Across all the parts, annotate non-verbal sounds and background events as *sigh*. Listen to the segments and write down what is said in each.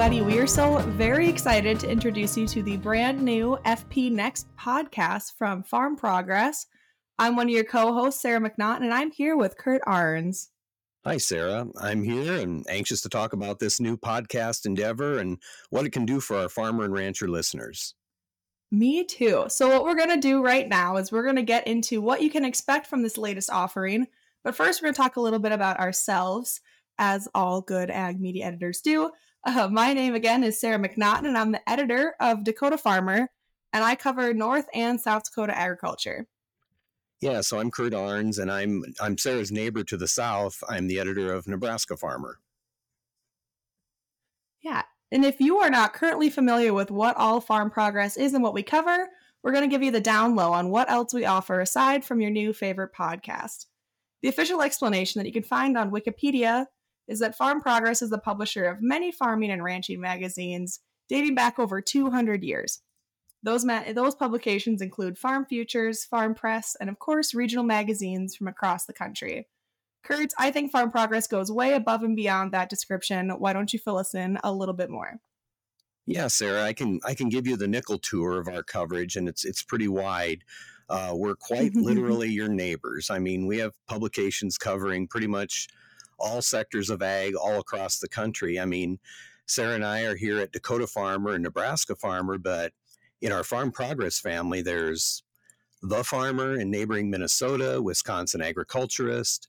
everybody. We are so very excited to introduce you to the brand new FP Next podcast from Farm Progress. I'm one of your co hosts, Sarah McNaughton, and I'm here with Curt Arens. Hi, Sarah. I'm here and anxious to talk about this new podcast endeavor and what it can do for our farmer and rancher listeners. Me too. So, what we're going to do right now is we're going to get into what you can expect from this latest offering. But first, we're going to talk a little bit about ourselves, as all good ag media editors do. Uh, my name again is Sarah McNaughton, and I'm the editor of Dakota Farmer, and I cover North and South Dakota agriculture. Yeah, so I'm Curt Arens, and I'm I'm Sarah's neighbor to the south. I'm the editor of Nebraska Farmer. Yeah, and if you are not currently familiar with what all Farm Progress is and what we cover, we're going to give you the down low on what else we offer aside from your new favorite podcast. The official explanation that you can find on Wikipedia is that Farm Progress is the publisher of many farming and ranching magazines dating back over 200 years. Those, ma- those publications include Farm Futures, Farm Press, and of course, regional magazines from across the country. Curt, I think Farm Progress goes way above and beyond that description. Why don't you fill us in a little bit more? Yeah, Sarah, I can I can give you the nickel tour of our coverage, and it's it's pretty wide. Uh, we're quite *laughs* literally your neighbors. I mean, we have publications covering pretty much all sectors of ag all across the country. I mean, Sarah and I are here at Dakota Farmer and Nebraska Farmer, but in our Farm Progress family, there's the farmer in neighboring Minnesota, Wisconsin agriculturist,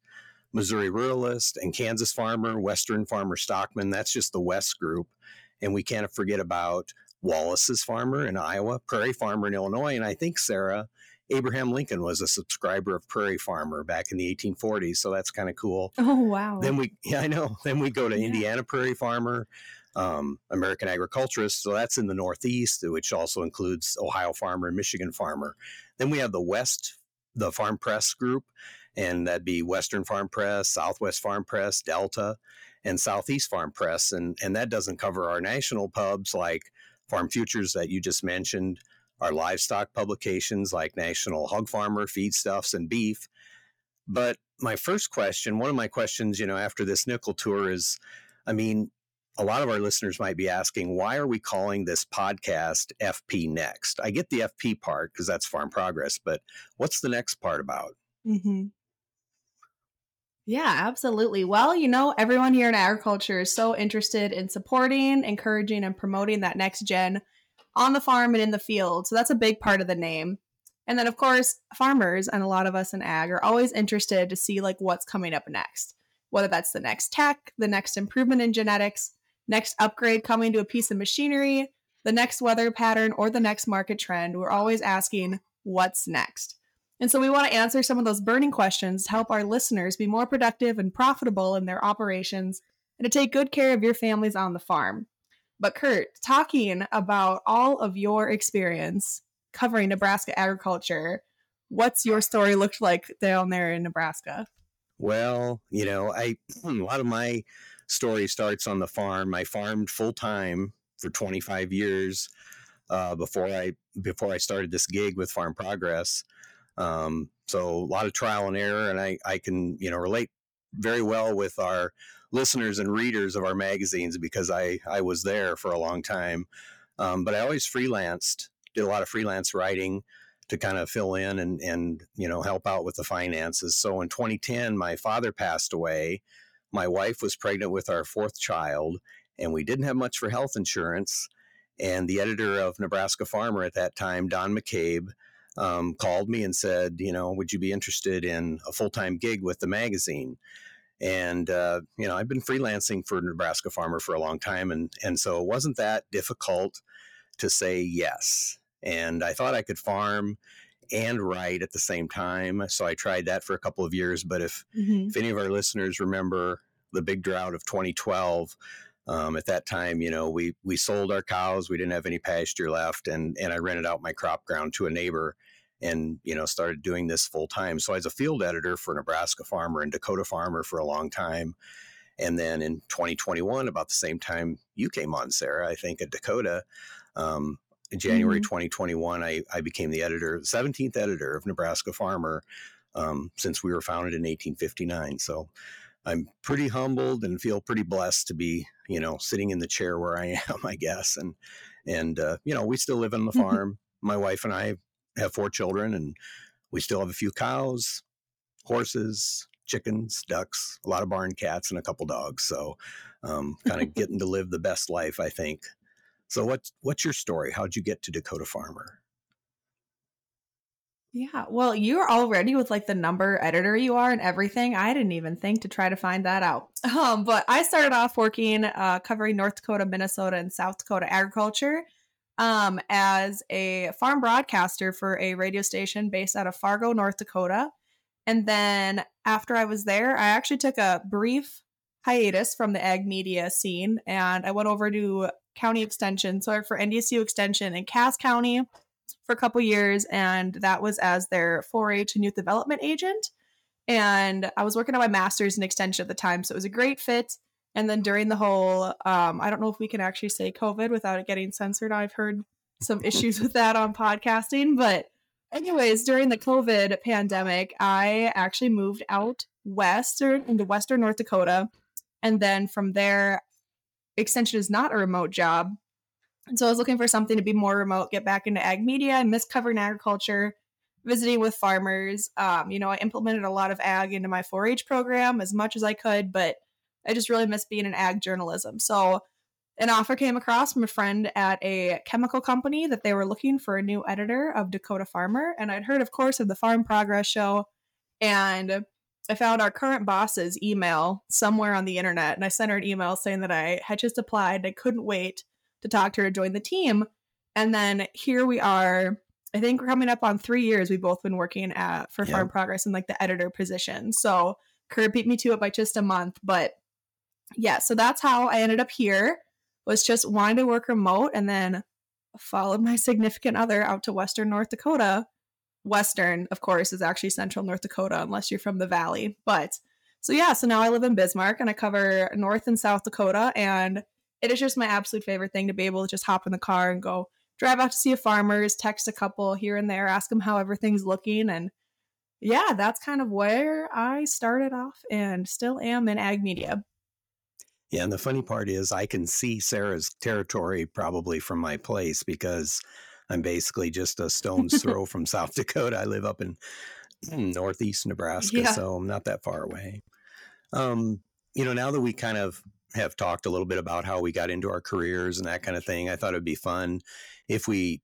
Missouri ruralist, and Kansas farmer, Western farmer stockman. That's just the West group. And we can't forget about Wallace's farmer in Iowa, Prairie farmer in Illinois. And I think, Sarah, Abraham Lincoln was a subscriber of Prairie Farmer back in the 1840s, so that's kind of cool. Oh wow! Then we, yeah, I know. Then we go to yeah. Indiana Prairie Farmer, um, American Agriculturist, so that's in the Northeast, which also includes Ohio Farmer and Michigan Farmer. Then we have the West, the Farm Press Group, and that'd be Western Farm Press, Southwest Farm Press, Delta, and Southeast Farm Press, and and that doesn't cover our national pubs like Farm Futures that you just mentioned our livestock publications like National Hog Farmer, Feedstuffs, and Beef. But my first question, one of my questions, you know, after this nickel tour is I mean, a lot of our listeners might be asking, why are we calling this podcast FP Next? I get the FP part because that's farm progress, but what's the next part about? Mm-hmm. Yeah, absolutely. Well, you know, everyone here in agriculture is so interested in supporting, encouraging, and promoting that next gen on the farm and in the field. So that's a big part of the name. And then of course, farmers and a lot of us in ag are always interested to see like what's coming up next. Whether that's the next tech, the next improvement in genetics, next upgrade coming to a piece of machinery, the next weather pattern, or the next market trend, we're always asking what's next. And so we want to answer some of those burning questions to help our listeners be more productive and profitable in their operations and to take good care of your families on the farm. But Curt, talking about all of your experience covering Nebraska agriculture, what's your story looked like down there in Nebraska? Well, you know, I *clears throat* a lot of my story starts on the farm. I farmed full time for 25 years uh, before I before I started this gig with Farm Progress. Um, so a lot of trial and error, and I I can you know relate very well with our listeners and readers of our magazines because I, I was there for a long time. Um, but I always freelanced, did a lot of freelance writing to kind of fill in and, and, you know, help out with the finances. So in 2010, my father passed away. My wife was pregnant with our fourth child, and we didn't have much for health insurance. And the editor of Nebraska Farmer at that time, Don McCabe, um, called me and said, you know, would you be interested in a full time gig with the magazine? And uh, you know, I've been freelancing for Nebraska Farmer for a long time, and and so it wasn't that difficult to say yes. And I thought I could farm and write at the same time, so I tried that for a couple of years. But if mm-hmm. if any of our listeners remember the big drought of 2012. Um, at that time, you know, we we sold our cows. We didn't have any pasture left, and and I rented out my crop ground to a neighbor and you know started doing this full time. So I was a field editor for Nebraska Farmer and Dakota Farmer for a long time. And then in 2021, about the same time you came on, Sarah, I think at Dakota, um, in January mm-hmm. 2021, I, I became the editor, 17th editor of Nebraska Farmer um, since we were founded in 1859. So I'm pretty humbled and feel pretty blessed to be, you know, sitting in the chair where I *laughs* am, I guess. And, and, uh, you know, we still live on the farm. My wife and I have four children and we still have a few cows, horses, chickens, ducks, a lot of barn cats, and a couple dogs. So, um, *laughs* kind of getting to live the best life, I think. So, what's what's your story? How'd you get to Dakota Farmer? Yeah, well, you're already with like the number editor you are and everything. I didn't even think to try to find that out. *laughs* Um, but I started off working uh, covering North Dakota, Minnesota, and South Dakota agriculture um, as a farm broadcaster for a radio station based out of Fargo, North Dakota. And then after I was there, I actually took a brief hiatus from the ag media scene and I went over to county extension. So for NDSU Extension in Cass County for a couple years, and that was as their 4 H and youth development agent. And I was working on my master's in extension at the time. So it was a great fit. And then during the whole, um, I don't know if we can actually say COVID without it getting censored. I've heard some *laughs* issues with that on podcasting. But, anyways, during the COVID pandemic, I actually moved out west into Western North Dakota. And then from there, extension is not a remote job. And so I was looking for something to be more remote, get back into ag media. I miss covering agriculture, visiting with farmers. Um, you know, I implemented a lot of ag into my 4 H program as much as I could, but I just really miss being in ag journalism. So an offer came across from a friend at a chemical company that they were looking for a new editor of Dakota Farmer. And I'd heard, of course, of the Farm Progress Show. And I found our current boss's email somewhere on the internet. And I sent her an email saying that I had just applied. I couldn't wait to talk to her to join the team. And then here we are. I think we're coming up on three years we've both been working at for yep. Farm Progress in like the editor position. So Curt beat me to it by just a month, but yeah, so that's how I ended up here. Was just wanting to work remote and then followed my significant other out to Western North Dakota. Western, of course, is actually Central North Dakota unless you're from the Valley. But so yeah, so now I live in Bismarck and I cover North and South Dakota and it is just my absolute favorite thing to be able to just hop in the car and go drive out to see a farmers, text a couple here and there, ask them how everything's looking and yeah, that's kind of where I started off and still am in ag media. Yeah, and the funny part is I can see Sarah's territory probably from my place because I'm basically just a stone's *laughs* throw from South Dakota. I live up in *clears throat* northeast Nebraska, yeah. so I'm not that far away. Um, you know, now that we kind of have talked a little bit about how we got into our careers and that kind of thing, I thought it'd be fun if we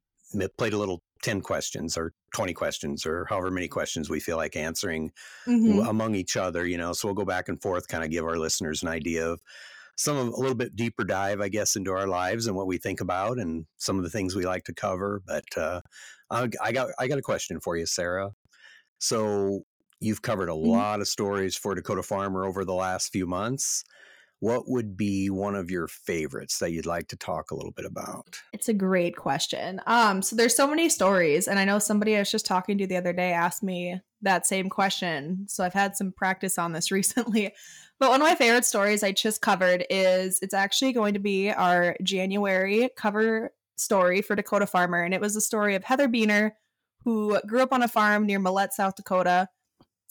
played a little 10 questions or 20 questions or however many questions we feel like answering mm-hmm. among each other, you know. So we'll go back and forth, kind of give our listeners an idea of some of a little bit deeper dive, I guess, into our lives and what we think about and some of the things we like to cover. But uh, I got I got a question for you, Sarah. So you've covered a mm-hmm. lot of stories for Dakota Farmer over the last few months. What would be one of your favorites that you'd like to talk a little bit about? It's a great question. Um, so there's so many stories, and I know somebody I was just talking to the other day asked me that same question. So I've had some practice on this *laughs* recently. But one of my favorite stories I just covered is it's actually going to be our January cover story for Dakota Farmer. And it was the story of Heather Beener, who grew up on a farm near Mellette, South Dakota.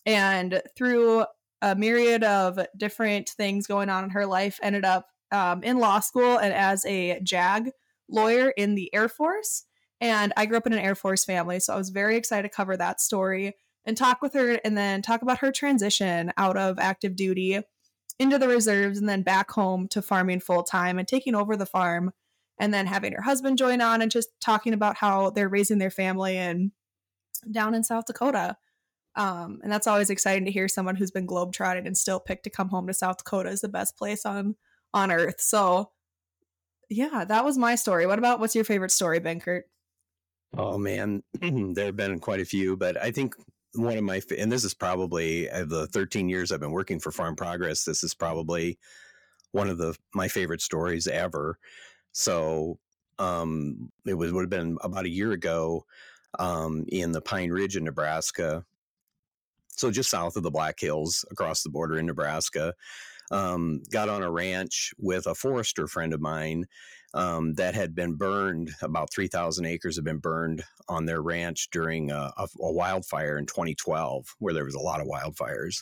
And through a myriad of different things going on in her life, ended up um, in law school and as a JAG lawyer in the Air Force. And I grew up in an Air Force family, so I was very excited to cover that story and talk with her and then talk about her transition out of active duty into the reserves and then back home to farming full time and taking over the farm and then having her husband join on and just talking about how they're raising their family and down in South Dakota. Um, and that's always exciting to hear someone who's been globetrotted and still picked to come home to South Dakota is the best place on on earth. So yeah, that was my story. What about what's your favorite story, Benkert? Oh man, *clears throat* there have been quite a few, but I think one of my and this is probably of the 13 years I've been working for Farm Progress. This is probably one of the my favorite stories ever. So um, it was would have been about a year ago um, in the Pine Ridge in Nebraska. So just south of the Black Hills, across the border in Nebraska. Um, got on a ranch with a forester friend of mine um, that had been burned. About 3,000 acres had been burned on their ranch during a, a, a, wildfire in 2012, where there was a lot of wildfires.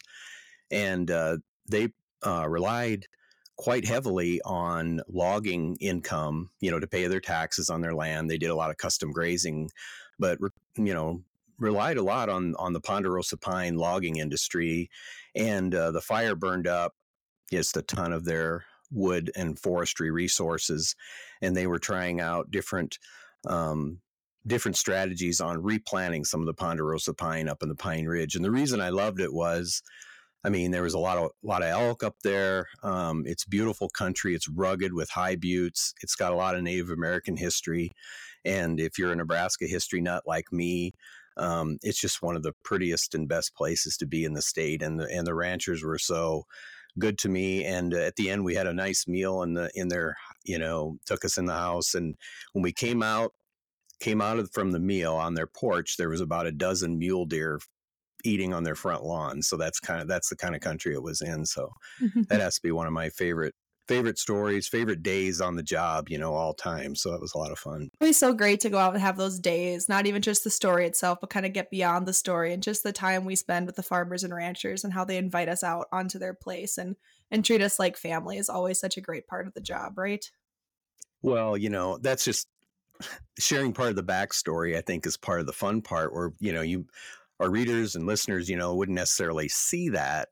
And uh, they uh, relied quite heavily on logging income, you know, to pay their taxes on their land. They did a lot of custom grazing, but you know, relied a lot on on the ponderosa pine logging industry, and uh, the fire burned up just a ton of their wood and forestry resources, and they were trying out different um, different strategies on replanting some of the ponderosa pine up in the Pine Ridge. And the reason I loved it was I mean, there was a lot of a lot of elk up there. Um, it's beautiful country. It's rugged with high buttes. It's got a lot of Native American history, and if you're a Nebraska history nut like me, um, it's just one of the prettiest and best places to be in the state. And the and the ranchers were so good to me. And uh, at the end, we had a nice meal in the in their you know took us in the house. And when we came out came out of, from the meal on their porch, there was about a dozen mule deer eating on their front lawn. So that's kind of that's the kind of country it was in. So *laughs* that has to be one of my favorite favorite stories, favorite days on the job, you know, all time. So it was a lot of fun. It was so great to go out and have those days, not even just the story itself, but kind of get beyond the story and just the time we spend with the farmers and ranchers and how they invite us out onto their place and and treat us like family is always such a great part of the job, right? Well, you know, that's just sharing part of the backstory, I think, is part of the fun part where, you know, you our readers and listeners, you know, wouldn't necessarily see that.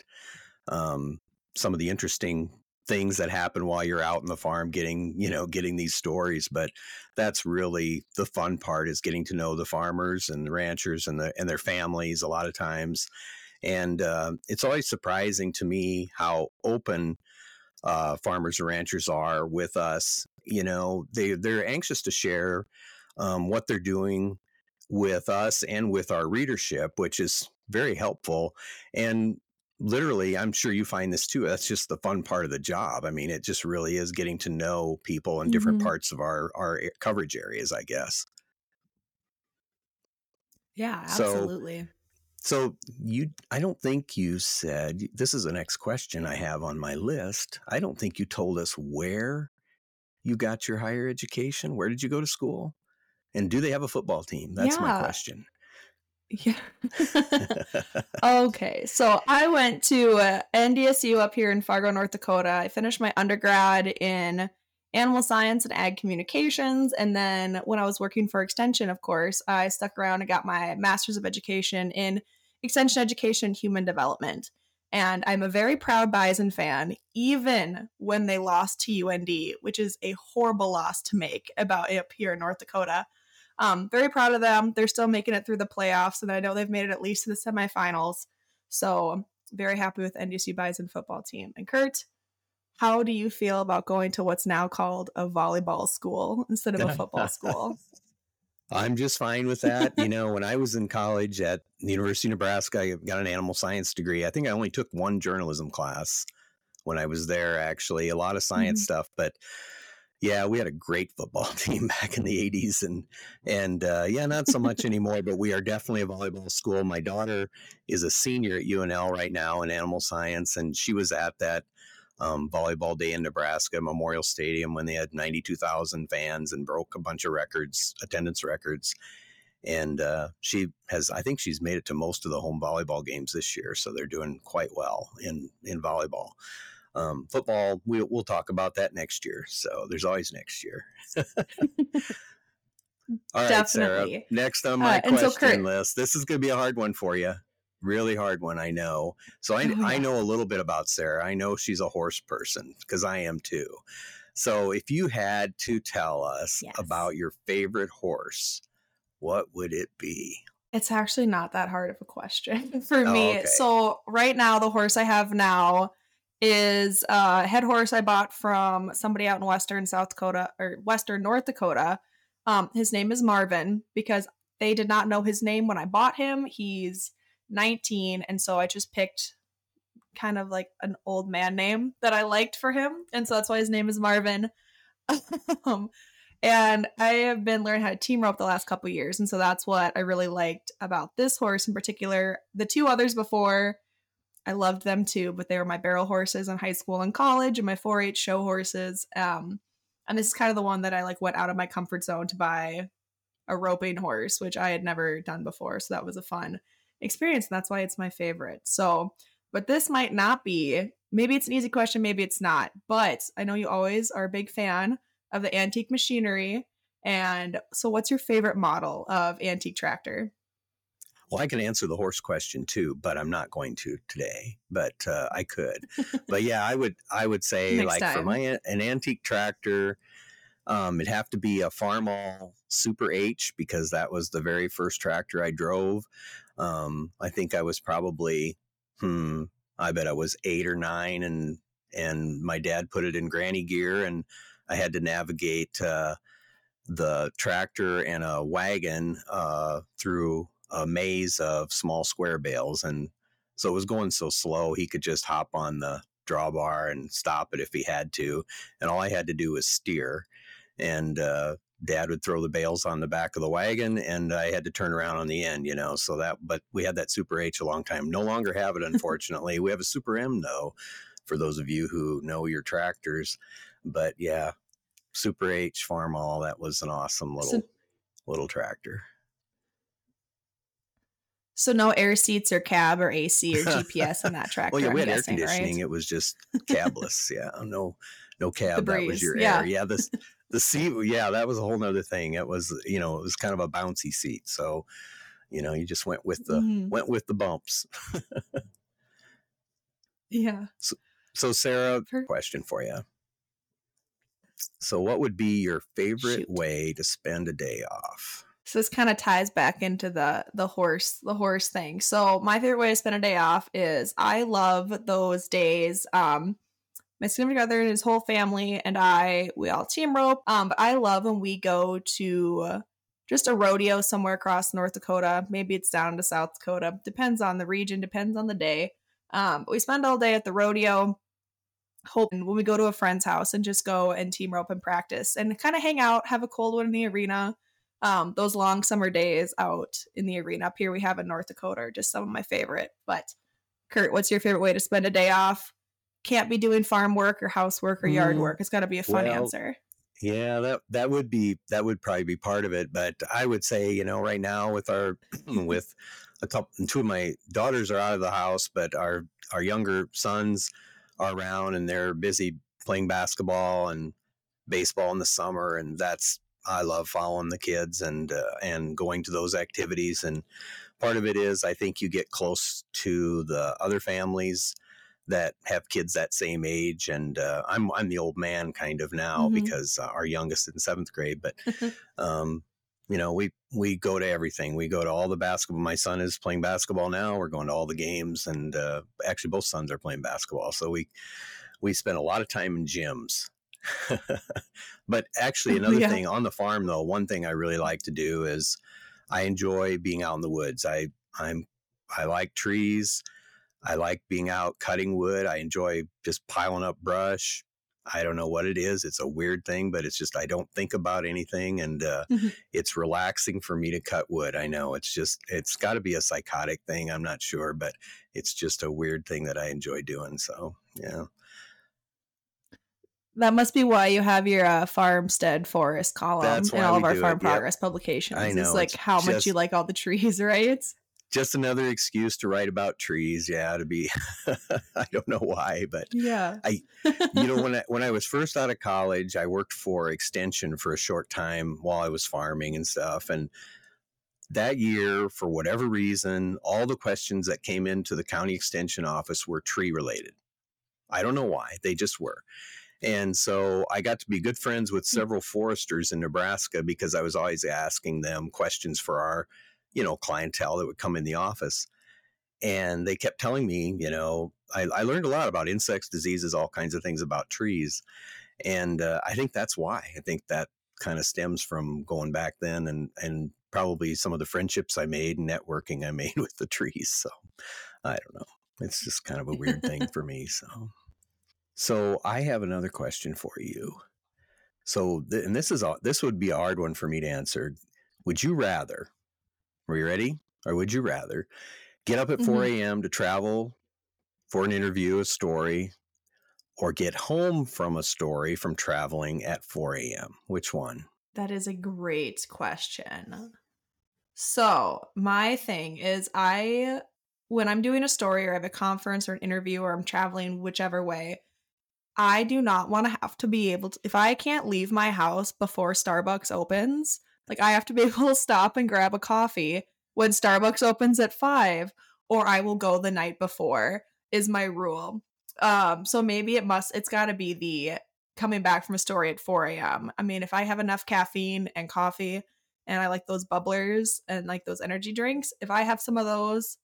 Um, some of the interesting things that happen while you're out in the farm getting, you know, getting these stories. But that's really the fun part is getting to know the farmers and the ranchers and the and their families a lot of times. And uh, it's always surprising to me how open uh, farmers and ranchers are with us. You know, they they're anxious to share um, what they're doing with us and with our readership, which is very helpful. And literally, I'm sure you find this too. That's just the fun part of the job. I mean, it just really is getting to know people in different mm-hmm. parts of our our coverage areas, I guess. Yeah, absolutely. So, so you I don't think you said this is the next question I have on my list. I don't think you told us where you got your higher education. Where did you go to school? And do they have a football team? That's yeah. my question. Yeah. okay. So I went to uh, NDSU up here in Fargo, North Dakota. I finished my undergrad in animal science and ag communications. And then when I was working for Extension, of course, I stuck around and got my master's of education in Extension Education and Human Development. And I'm a very proud Bison fan, even when they lost to UND, which is a horrible loss to make about up here in North Dakota. Um, very proud of them. They're still making it through the playoffs, and I know they've made it at least to the semifinals. So very happy with NDSU Bison football team. And Curt, how do you feel about going to what's now called a volleyball school instead of a football *laughs* school? I'm just fine with that. you know, when I was in college at the University of Nebraska, I got an animal science degree. I think I only took one journalism class when I was there, actually, a lot of science mm-hmm. stuff. But yeah, we had a great football *laughs* team back in the 80s and and uh, yeah, not so much *laughs* anymore, but we are definitely a volleyball school. My daughter is a senior at UNL right now in animal science and she was at that um, volleyball day in Nebraska Memorial Stadium when they had 92,000 fans and broke a bunch of records, attendance records. And uh, she has, I think she's made it to most of the home volleyball games this year. So they're doing quite well in, in volleyball. Um, football, we'll, we'll talk about that next year. So there's always next year. *laughs* All right, Definitely. Sarah. Next on uh, my uh, question so Curt, list. This is going to be a hard one for you. Really hard one, I know. So I, oh, yeah. I know a little bit about Sarah. I know she's a horse person because I am too. So if you had to tell us yes. about your favorite horse, what would it be? It's actually not that hard of a question *laughs* for oh, me. Okay. So right now, the horse I have now is a head horse I bought from somebody out in Western South Dakota or Western North Dakota. Um, his name is Marvin because they did not know his name when I bought him. He's 19, and so I just picked kind of like an old man name that I liked for him, and so that's why his name is Marvin. *laughs* um, and I have been learning how to team rope the last couple years, and so that's what I really liked about this horse in particular. The two others before I loved them too, but they were my barrel horses in high school and college and my 4-H show horses. Um, and this is kind of the one that I like went out of my comfort zone to buy a roping horse, which I had never done before. So that was a fun experience. And that's why it's my favorite. So, but this might not be maybe it's an easy question, maybe it's not. But I know you always are a big fan of the antique machinery. And so, what's your favorite model of antique tractor? Well, I can answer the horse question too, but I'm not going to today. But uh, I could. *laughs* but yeah, I would. I would say Next like for my an antique tractor, um, it'd have to be a Farmall Super H because that was the very first tractor I drove. Um, I think I was probably, hmm, I bet I was eight or nine, and and my dad put it in granny gear, and I had to navigate uh, the tractor and a wagon uh, through a maze of small square bales, and so it was going so slow he could just hop on the drawbar and stop it if he had to, and all I had to do was steer, and uh, dad would throw the bales on the back of the wagon and I had to turn around on the end, you know. So that, but we had that Super H a long time. No longer have it, *laughs* unfortunately. we have a Super M though, for those of you who know your tractors. But yeah, Super H Farmall, that was an awesome little So, little tractor. So no air seats or cab or AC or *laughs* GPS in that tractor. Well, yeah, I'm we had air guessing, conditioning. right? It was just cabless. yeah, no, no cab. that was your yeah. air. Yeah, this *laughs* the seat. Yeah, that was a whole nother thing. It was, you know, it was kind of a bouncy seat. So, you know, you just went with the Mhm. went with the bumps. *laughs* Yeah. So, Sarah, Per- question for you. So, what would be your favorite Shoot. way to spend a day off? So this kind of ties back into the the horse the horse thing. So my favorite way to spend a day off is I love those days. Um, my significant other and his whole family and I we all team rope. Um, but I love when we go to just a rodeo somewhere across North Dakota. Maybe it's down to South Dakota. Depends on the region. Depends on the day. Um, but we spend all day at the rodeo. Hoping when we go to a friend's house and just go and team rope and practice and kind of hang out, have a cold one in the arena um, those long summer days out in the arena up here we have in North Dakota are just some of my favorite. But Curt, what's your favorite way to spend a day off? Can't be doing farm work or housework or yard Mm, work. It's got to be a fun well, answer. Yeah, that that would be that would probably be part of it. But I would say, you know, right now with our *clears throat* with a couple two of my daughters are out of the house, but our our younger sons are around and they're busy playing basketball and baseball in the summer, and that's I love following the kids and uh, and going to those activities. And part of it is I think you get close to the other families that have kids that same age and uh, I'm I'm the old man kind of now Mhm. because uh, our youngest is in seventh grade but *laughs* um, you know we we go to everything we go to all the basketball my son is playing basketball now we're going to all the games and uh, actually both sons are playing basketball so we we spend a lot of time in gyms *laughs* but actually another Yeah. thing on the farm though one thing I really like to do is I enjoy being out in the woods I I'm I like trees I like being out cutting wood. I enjoy just piling up brush. I don't know what it is. It's a weird thing, but it's just I don't think about anything, and uh, Mhm. it's relaxing for me to cut wood. I know it's just it's got to be a psychotic thing. I'm not sure, but it's just a weird thing that I enjoy doing. So yeah, That must be why you have your uh, farmstead forest column in all of our farm it, yep. progress publications. I It's like it's how much you like all the trees, *laughs* right? just another excuse to write about trees. Yeah, to be *laughs* I don't know why, but Yeah. I- you know when I, when I was first out of college i worked for extension for a short time while i was farming and stuff and that year for whatever reason all the questions that came into the county extension office were tree related i don't know why they just were and so i got to be good friends with several foresters in nebraska because i was always asking them questions for our you know clientele that would come in the office. And they kept telling me you know I, I learned a lot about insects diseases all kinds of things about trees. And uh, i think that's why. I think that kind of stems from going back then and and probably some of the friendships i made and networking i *laughs* made with the trees. So i don't know. It's just kind of a weird thing *laughs* for me so so i have another question for you. So th- and this is a, this would be a hard one for me to answer. Would you rather are you ready? Or would you rather get up at 4 mm-hmm. a.m to travel for an interview a story or get home from a story from traveling at 4 a.m which one? That is a great question. So, my thing is, I when I'm doing a story or I have a conference or an interview or I'm traveling whichever way, I do not want to have to be able to if I can't leave my house before Starbucks opens, like I have to be *laughs* able to stop and grab a coffee when Starbucks opens at 5 or I will go the night before is my rule. Um so maybe it must it's got to be the coming back from a story at 4 a.m. I mean, if I have enough caffeine and coffee and I like those bubblers and like those energy drinks, if I have some of those,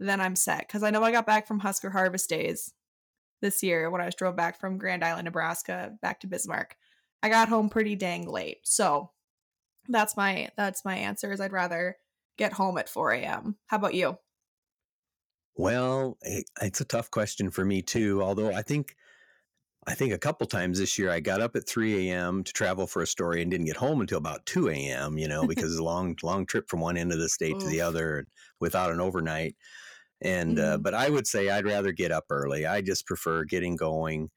then I'm set. Because I know I got back from Husker Harvest Days this year when I was drove back from Grand Island, Nebraska, back to Bismarck. I got home pretty dang late. So that's my that's my answer is I'd rather get home at 4 a.m. How about you? Well, it's a tough question for me too. Although I think I think a couple times this year I got up at 3 a.m. to travel for a story and didn't get home until about 2 a.m., you know, *laughs* because it's a long, long trip from one end of the state to the other without an overnight. And, uh, Mhm. uh, but I would say I'd rather get up early. I just prefer getting going.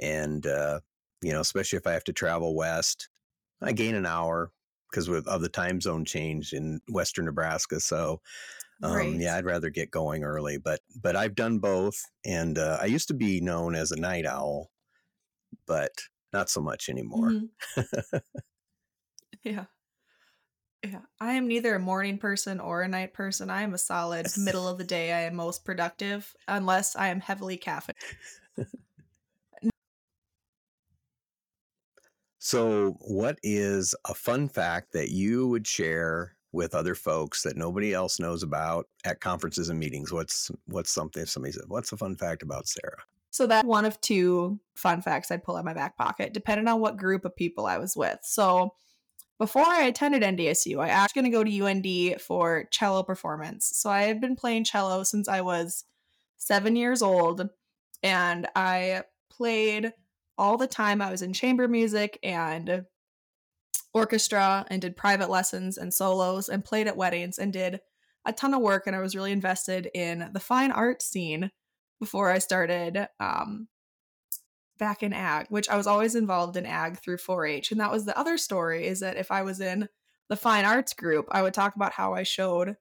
And, uh, you know, especially if I have to travel west, I gain an hour because of the time zone change in Western Nebraska. So, um, Right. yeah, I'd rather get going early, but but I've done both, and uh, I used to be known as a night owl, but not so much anymore. Mhm. *laughs* Yeah. Yeah. I am neither a morning person or a night person. I am a solid middle of the *laughs* day. I am most productive unless I am heavily caffeinated. So, what is a fun fact that you would share with other folks that nobody else knows about at conferences and meetings? What's what's something if somebody said, "What's a fun fact about Sarah?" So that's one of two fun facts I'd pull out of my back pocket, depending on what group of people I was with. So before I attended NDSU, I was going to go to UND for cello performance. So I have been playing cello since I was seven years old, and I played all the time. I was in chamber music and orchestra and did private lessons and solos and played at weddings and did a ton of work. And I was really invested in the fine art scene before I started um, back in ag, which I was always involved in ag through 4-H. And that was the other story is that if I was in the fine arts group, I would talk about how I showed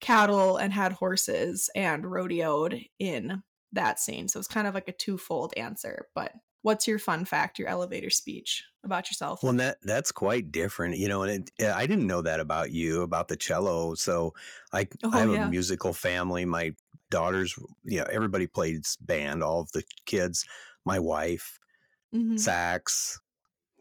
cattle and had horses and rodeoed in that scene. So it's kind of like a twofold answer. But what's your fun fact, your elevator speech about yourself? Well, that that's quite different, you know. And it, I didn't know that about you about the cello. So I Oh, I have yeah. a musical family. My daughters, you know, everybody plays band. All of the kids, my wife, Mhm. sax,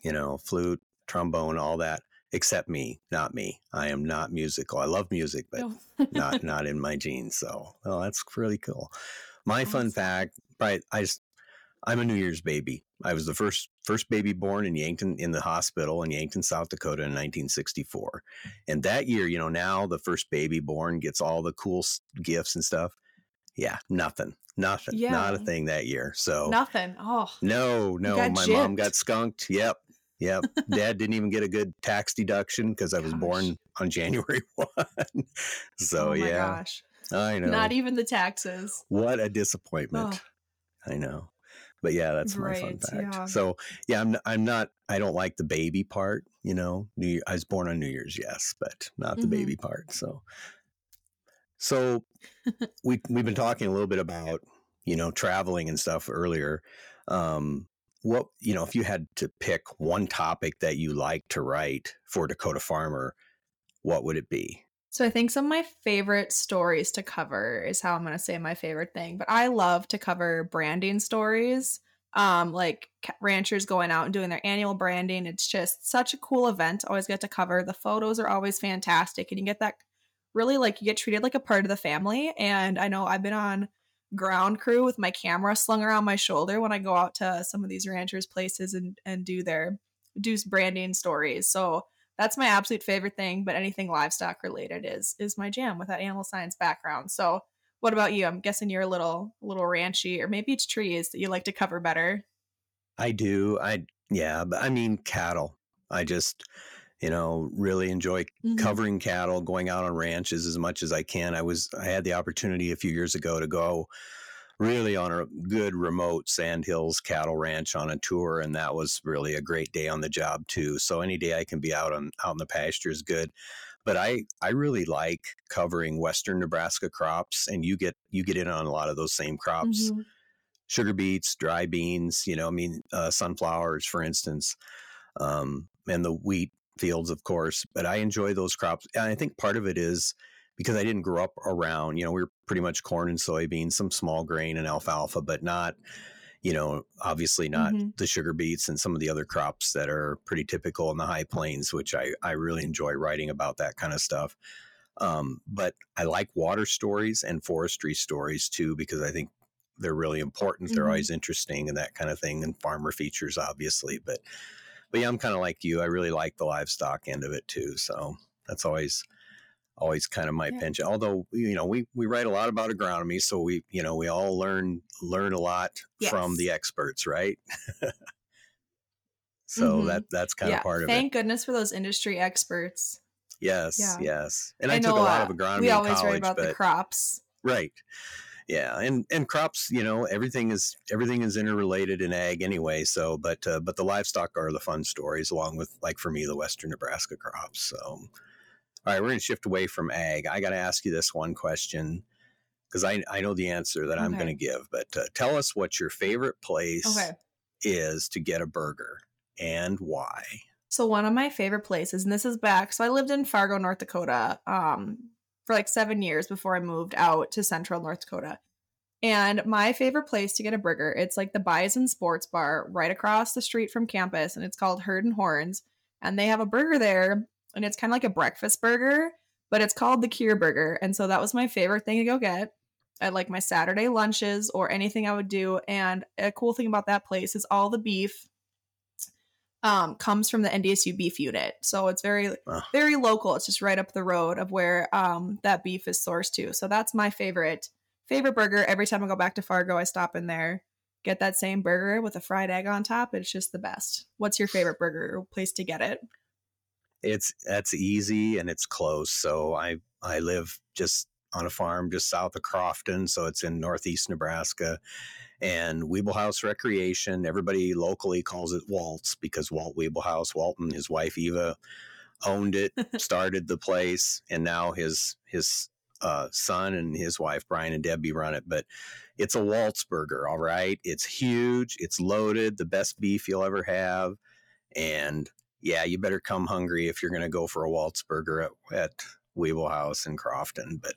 you know, flute, trombone, all that, except me. Not me. I am not musical. I love music, but Oh. not *laughs* not in my genes. So, well, that's really cool. My fun fact, right? I just, I'm a New Year's baby. I was the first first baby born in Yankton in the hospital in Yankton, South Dakota in 1964. And that year, you know, now the first baby born gets all the cool gifts and stuff. Yeah, nothing, nothing, not a thing that year. So Nothing. Oh, no, no, my mom got skunked. Yep. Yep. Dad didn't even get a good tax deduction because I was born on *laughs* January 1. so, oh my yeah, gosh. I know. Not even the taxes. what a disappointment. Oh, I know. But yeah, that's my fun fact. yeah. So, yeah, I'm, I'm not, I don't like the baby part, you know. New Year, I was born on New Year's, yes, but not the Mhm. baby part. So, so *laughs* we, we've been talking a little bit about, you know, traveling and stuff earlier. Um, what, you know, if you had to pick one topic that you like to write for Dakota Farmer, what would it be? So I think some of my favorite stories to cover is how I'm going to say my favorite thing, but I love to cover branding stories. Um like ranchers going out and doing their annual branding. It's just such a cool event. Always get to cover. The photos are always fantastic and you get that really like you get treated like a part of the family and I know I've been on ground crew with my camera slung around my shoulder when I go out to some of these ranchers places and and do their do branding stories. So that's my absolute favorite thing but anything livestock related is is my jam with that animal science background so what about you i'm guessing you're a little little ranchy or maybe it's trees that you like to cover better I do. I, yeah, but I mean, cattle. I just, you know, really enjoy Mhm. covering cattle, going out on ranches as much as I can. I was I had the opportunity a few years ago to go really on a good remote Sandhills cattle ranch on a tour, and that was really a great day on the job too. So any day I can be out on out in the pasture is good. but I I really like covering western Nebraska crops, and you get you get in on a lot of those same crops. Mhm. Sugar beets, dry beans, you know, I mean, uh, sunflowers, for instance, um, and the wheat fields, of course. But I enjoy those crops. And I think part of it is because I didn't grow up around, you know, we were pretty much corn and soybeans, some small grain and alfalfa, but not, you know, obviously not Mhm. the sugar beets and some of the other crops that are pretty typical in the high plains, which I, I really enjoy writing about that kind of stuff. Um, but I like water stories and forestry stories too, because I think they're really important. They're Mhm. always interesting and that kind of thing, and farmer features, obviously. But, but yeah, I'm kind of like you. I really like the livestock end of it too. So that's always, always kind of my Yeah. penchant. Although you know, we we write a lot about agronomy, so we you know we all learn learn a lot from the experts, right? *laughs* so Mhm. that that's kind yeah. of part of Thank it. Thank goodness for those industry experts. Yes, Yeah. yes. And I, I, know took a lot uh, of agronomy we in always college, write about the crops. Right. Yeah, and and crops, you know, everything is everything is interrelated in ag anyway. So, but uh, but the livestock are the fun stories, along with like for me the Western Nebraska crops. So, all right, we're gonna shift away from ag. I got to ask you this one question because I I know the answer that I'm gonna give, but uh, tell us what your favorite place Okay. is to get a burger and why. So one of my favorite places, and this is back. So I lived in Fargo, North Dakota, um, for like seven years before I moved out to Central North Dakota. And my favorite place to get a burger, it's like the Bison Sports Bar right across the street from campus, and it's called Herd and Horns. And they have a burger there, and it's kind of like a breakfast burger, but it's called the Cure Burger. And so that was my favorite thing to go get at like my Saturday lunches or anything I would do. And a cool thing about that place is all the beef um, comes from the NDSU beef unit. So it's very, Wow. very local. It's just right up the road of where um, that beef is sourced to. So that's my favorite favorite burger. Every time I go back to Fargo, I stop in there, get that same burger with a fried egg on top. It's just the best. What's your favorite burger place to get it? It's that's easy and it's close. So I I live just on a farm just south of Crofton, so it's in northeast Nebraska. And Weeblehouse Recreation, everybody locally calls it Waltz because Walt Weeblehouse, Walton, his wife Eva, owned it, *laughs* started the place, and now his his uh, son and his wife Brian and Debbie run it. But it's a Waltz burger, all right. It's huge, it's loaded, the best beef you'll ever have, and yeah, you better come hungry if you're going to go for a Waltz burger at, at Weeble House in Crofton. But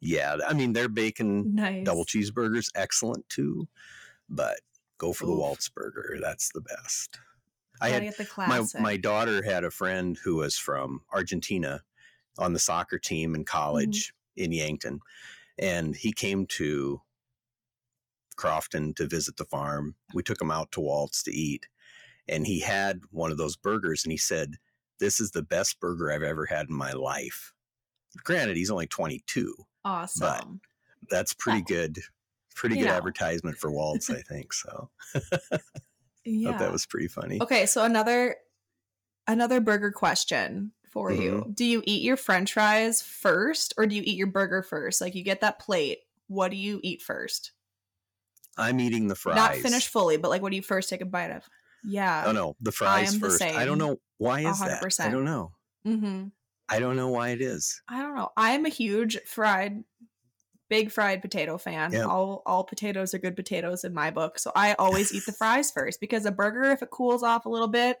yeah, I mean, their bacon Nice. double cheeseburgers excellent too, but go for the Oof. Waltz burger. That's the best. I had the my my daughter had a friend who was from Argentina on the soccer team in college Mm-hmm. in Yankton, and he came to Crofton to visit the farm. We took him out to Waltz to eat, and he had one of those burgers, and he said, "This is the best burger I've ever had in my life." Granted, he's only 22. awesome. But That's pretty Well, good. Pretty good know. advertisement for Waltz, I think. So yeah. *laughs* thought that was pretty funny. Okay, so another another burger question for you. Mm-hmm. Do you eat your french fries first or do you eat your burger first? Like you get that plate, what do you eat first? I'm eating the fries. Not finished fully, but like what do you first take a bite of? Yeah. Oh no, the fries the first. I don't know why is that. I don't know. Mhm. I don't know why it is. I don't know. I'm a huge fried big fried potato fan. Yeah. All all potatoes are good potatoes in my book. So I always eat the fries first because a burger if it cools off a little bit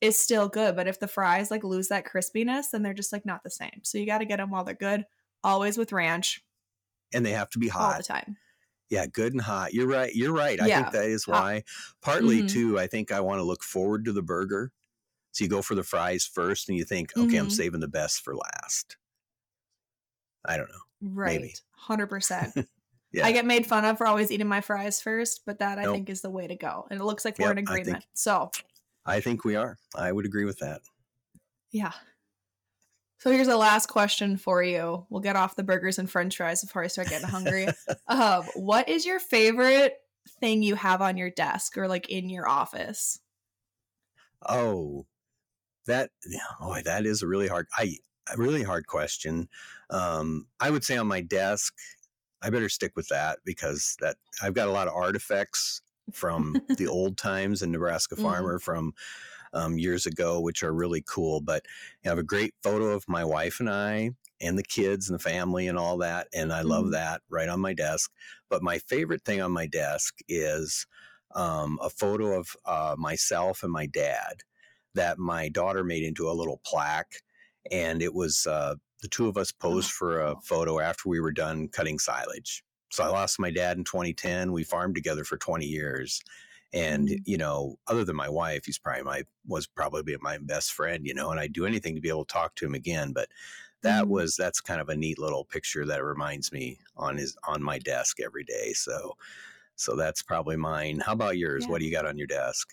is still good, but if the fries like lose that crispiness, then they're just like not the same. So you got to get them while they're good, always with ranch And they have to be hot all the time. Yeah, good and hot. You're right. You're right. I Yeah, think that is hot. why. Partly Mhm. too, I think I want to look forward to the burger. So you go for the fries first and you think, okay, I'm Mhm. saving the best for last. I don't know. Right. Maybe. *laughs* 100%. Yeah. I get made fun of for always eating my fries first, but that I Nope. think is the way to go. And it looks like we're in I think- agreement. So, I think we are. I would agree with that. Yeah. So here's the last question for you. We'll get off the burgers and french fries before I start getting hungry. *laughs* um, what is your favorite thing you have on your desk or like in your office? Oh, that boy, that is a really hard I a really hard question. Um, I would say on my desk, I better stick with that because that I've got a lot of artifacts from *laughs* the old times in Nebraska Mhm. Farmer from um, years ago, which are really cool. But I have a great photo of my wife and I and the kids and the family and all that. And I love mm-hmm. that right on my desk. But my favorite thing on my desk is um, a photo of uh, myself and my dad that my daughter made into a little plaque. And it was uh, the two of us posed for a photo after we were done cutting silage. So I lost my dad in 2010. We farmed together for 20 years. And, mm-hmm. you know, other than my wife, he's probably my, was probably my best friend, you know, and I'd do anything to be able to talk to him again. But that mm-hmm. was, that's kind of a neat little picture that reminds me on his, on my desk every day. So, so that's probably mine. How about yours? Yeah. What do you got on your desk?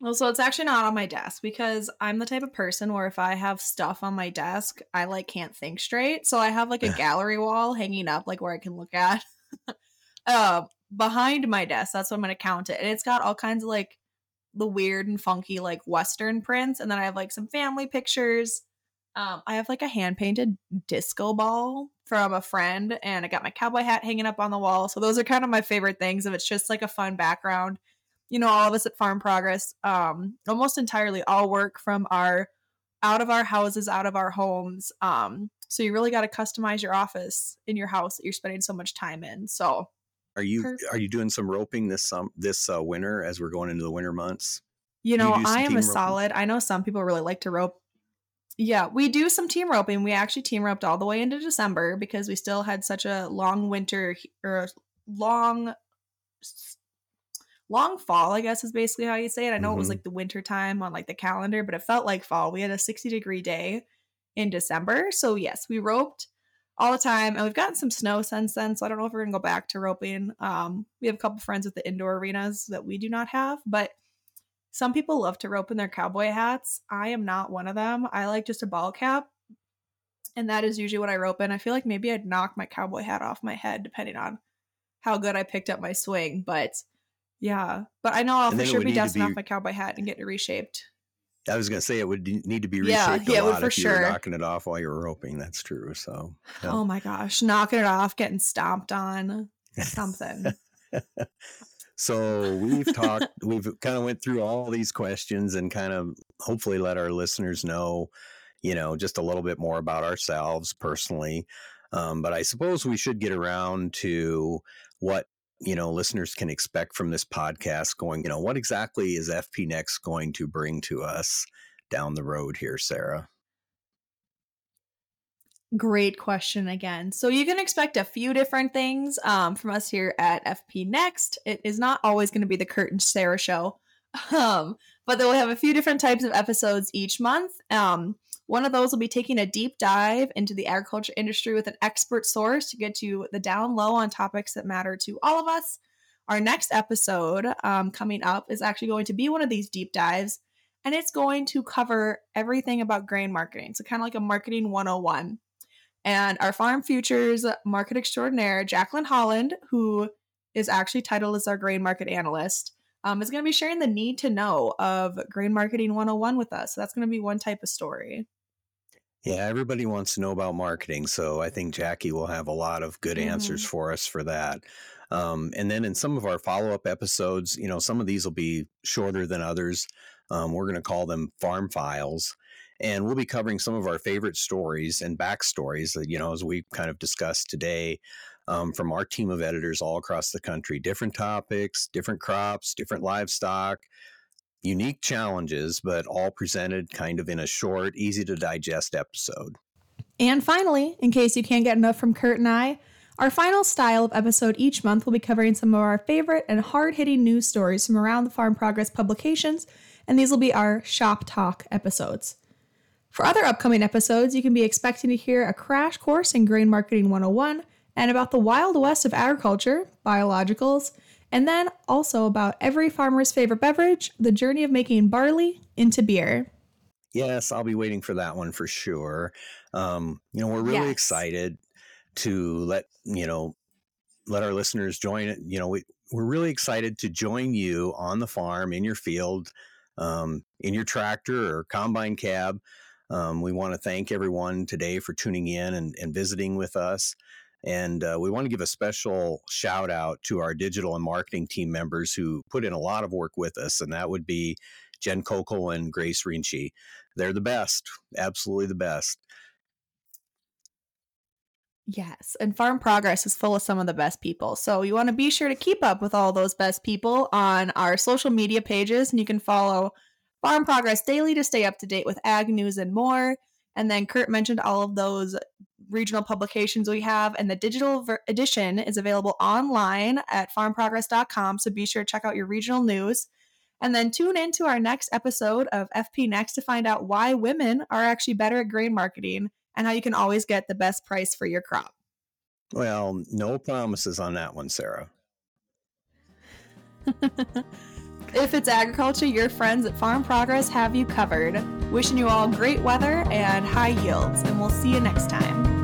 Well, so it's actually not on my desk because I'm the type of person where if I have stuff on my desk, I like can't think straight. So I have like a gallery wall hanging up, like where I can look at. *laughs* uh, behind my desk, that's what I'm gonna count it, and it's got all kinds of like the weird and funky like Western prints, and then I have like some family pictures. Um, I have like a hand painted disco ball from a friend, and I got my cowboy hat hanging up on the wall. So those are kind of my favorite things. If it's just like a fun background you know, all of us at Farm Progress, um, almost entirely all work from our out of our houses, out of our homes. Um, so you really got to customize your office in your house that you're spending so much time in. So, are you Perfect. are you doing some roping this um this uh, winter as we're going into the winter months? You know, you I am a roping? solid. I know some people really like to rope. Yeah, we do some team roping. We actually team roped all the way into December because we still had such a long winter or long long fall, I guess is basically how you say it. I know mm-hmm. it was mm-hmm. like the winter time on like the calendar, but it felt like fall. We had a 60 degree day in December. So yes, we roped all the time and we've gotten some snow since then. So I don't know if we're gonna go back to roping. Um, we have a couple friends with the indoor arenas that we do not have, but some people love to rope in their cowboy hats. I am not one of them. I like just a ball cap. And that is usually what I rope in. I feel like maybe I'd knock my cowboy hat off my head depending on how good I picked up my swing, but yeah, but I know I'll and for sure be dusting be, off my cowboy hat and getting it reshaped. I was gonna say it would need to be reshaped yeah, a yeah, lot for if sure. you were knocking it off while you were roping. That's true. So, yeah. oh my gosh, knocking it off, getting stomped on, something. *laughs* so we've talked, *laughs* we've kind of went through all these questions and kind of hopefully let our listeners know, you know, just a little bit more about ourselves personally. Um, but I suppose we should get around to what you know listeners can expect from this podcast going you know what exactly is fp next going to bring to us down the road here sarah Great question again. So you can expect a few different things um, from us here at FP Next. It is not always going to be the Curt and Sarah show, *laughs* um, but they will have a few different types of episodes each month. Um, one of those will be taking a deep dive into the agriculture industry with an expert source to get to the down low on topics that matter to all of us. Our next episode um, coming up is actually going to be one of these deep dives, and it's going to cover everything about grain marketing. So, kind of like a marketing 101. And our Farm Futures market extraordinaire, Jacqueline Holland, who is actually titled as our grain market analyst, um, is going to be sharing the need to know of grain marketing 101 with us. So that's going to be one type of story. Yeah, everybody wants to know about marketing. So I think Jackie will have a lot of good mm-hmm. answers for us for that. Um, and then in some of our follow up episodes, you know, some of these will be shorter than others. Um, we're going to call them farm files. And we'll be covering some of our favorite stories and backstories that, you know, as we kind of discussed today um, from our team of editors all across the country. Different topics, different crops, different livestock, unique challenges, but all presented kind of in a short, easy to digest episode. And finally, in case you can't get enough from Curt and I, our final style of episode each month will be covering some of our favorite and hard hitting news stories from around the Farm Progress publications, and these will be our Shop Talk episodes. For other upcoming episodes, you can be expecting to hear a crash course in Grain Marketing 101 and about the wild west of agriculture, biologicals, and then also about every farmer's favorite beverage the journey of making barley into beer. Yes, I'll be waiting for that one for sure. Um, you know, we're really yes. excited to let, you know, let our listeners join it. You know, we, we're really excited to join you on the farm, in your field, um, in your tractor or combine cab. Um, we want to thank everyone today for tuning in and, and visiting with us. And uh, we want to give a special shout out to our digital and marketing team members who put in a lot of work with us, and that would be Jen Kokel and Grace Rinchi. They're the best, absolutely the best. Yes, and Farm Progress is full of some of the best people. So you want to be sure to keep up with all those best people on our social media pages, and you can follow Farm Progress daily to stay up to date with ag news and more. And then Curt mentioned all of those regional publications we have, and the digital ver- edition is available online at farmprogress.com. So be sure to check out your regional news. And then tune in to our next episode of FP Next to find out why women are actually better at grain marketing and how you can always get the best price for your crop. Well, no promises on that one, Sarah. *laughs* if it's agriculture, your friends at Farm Progress have you covered. Wishing you all great weather and high yields, and we'll see you next time.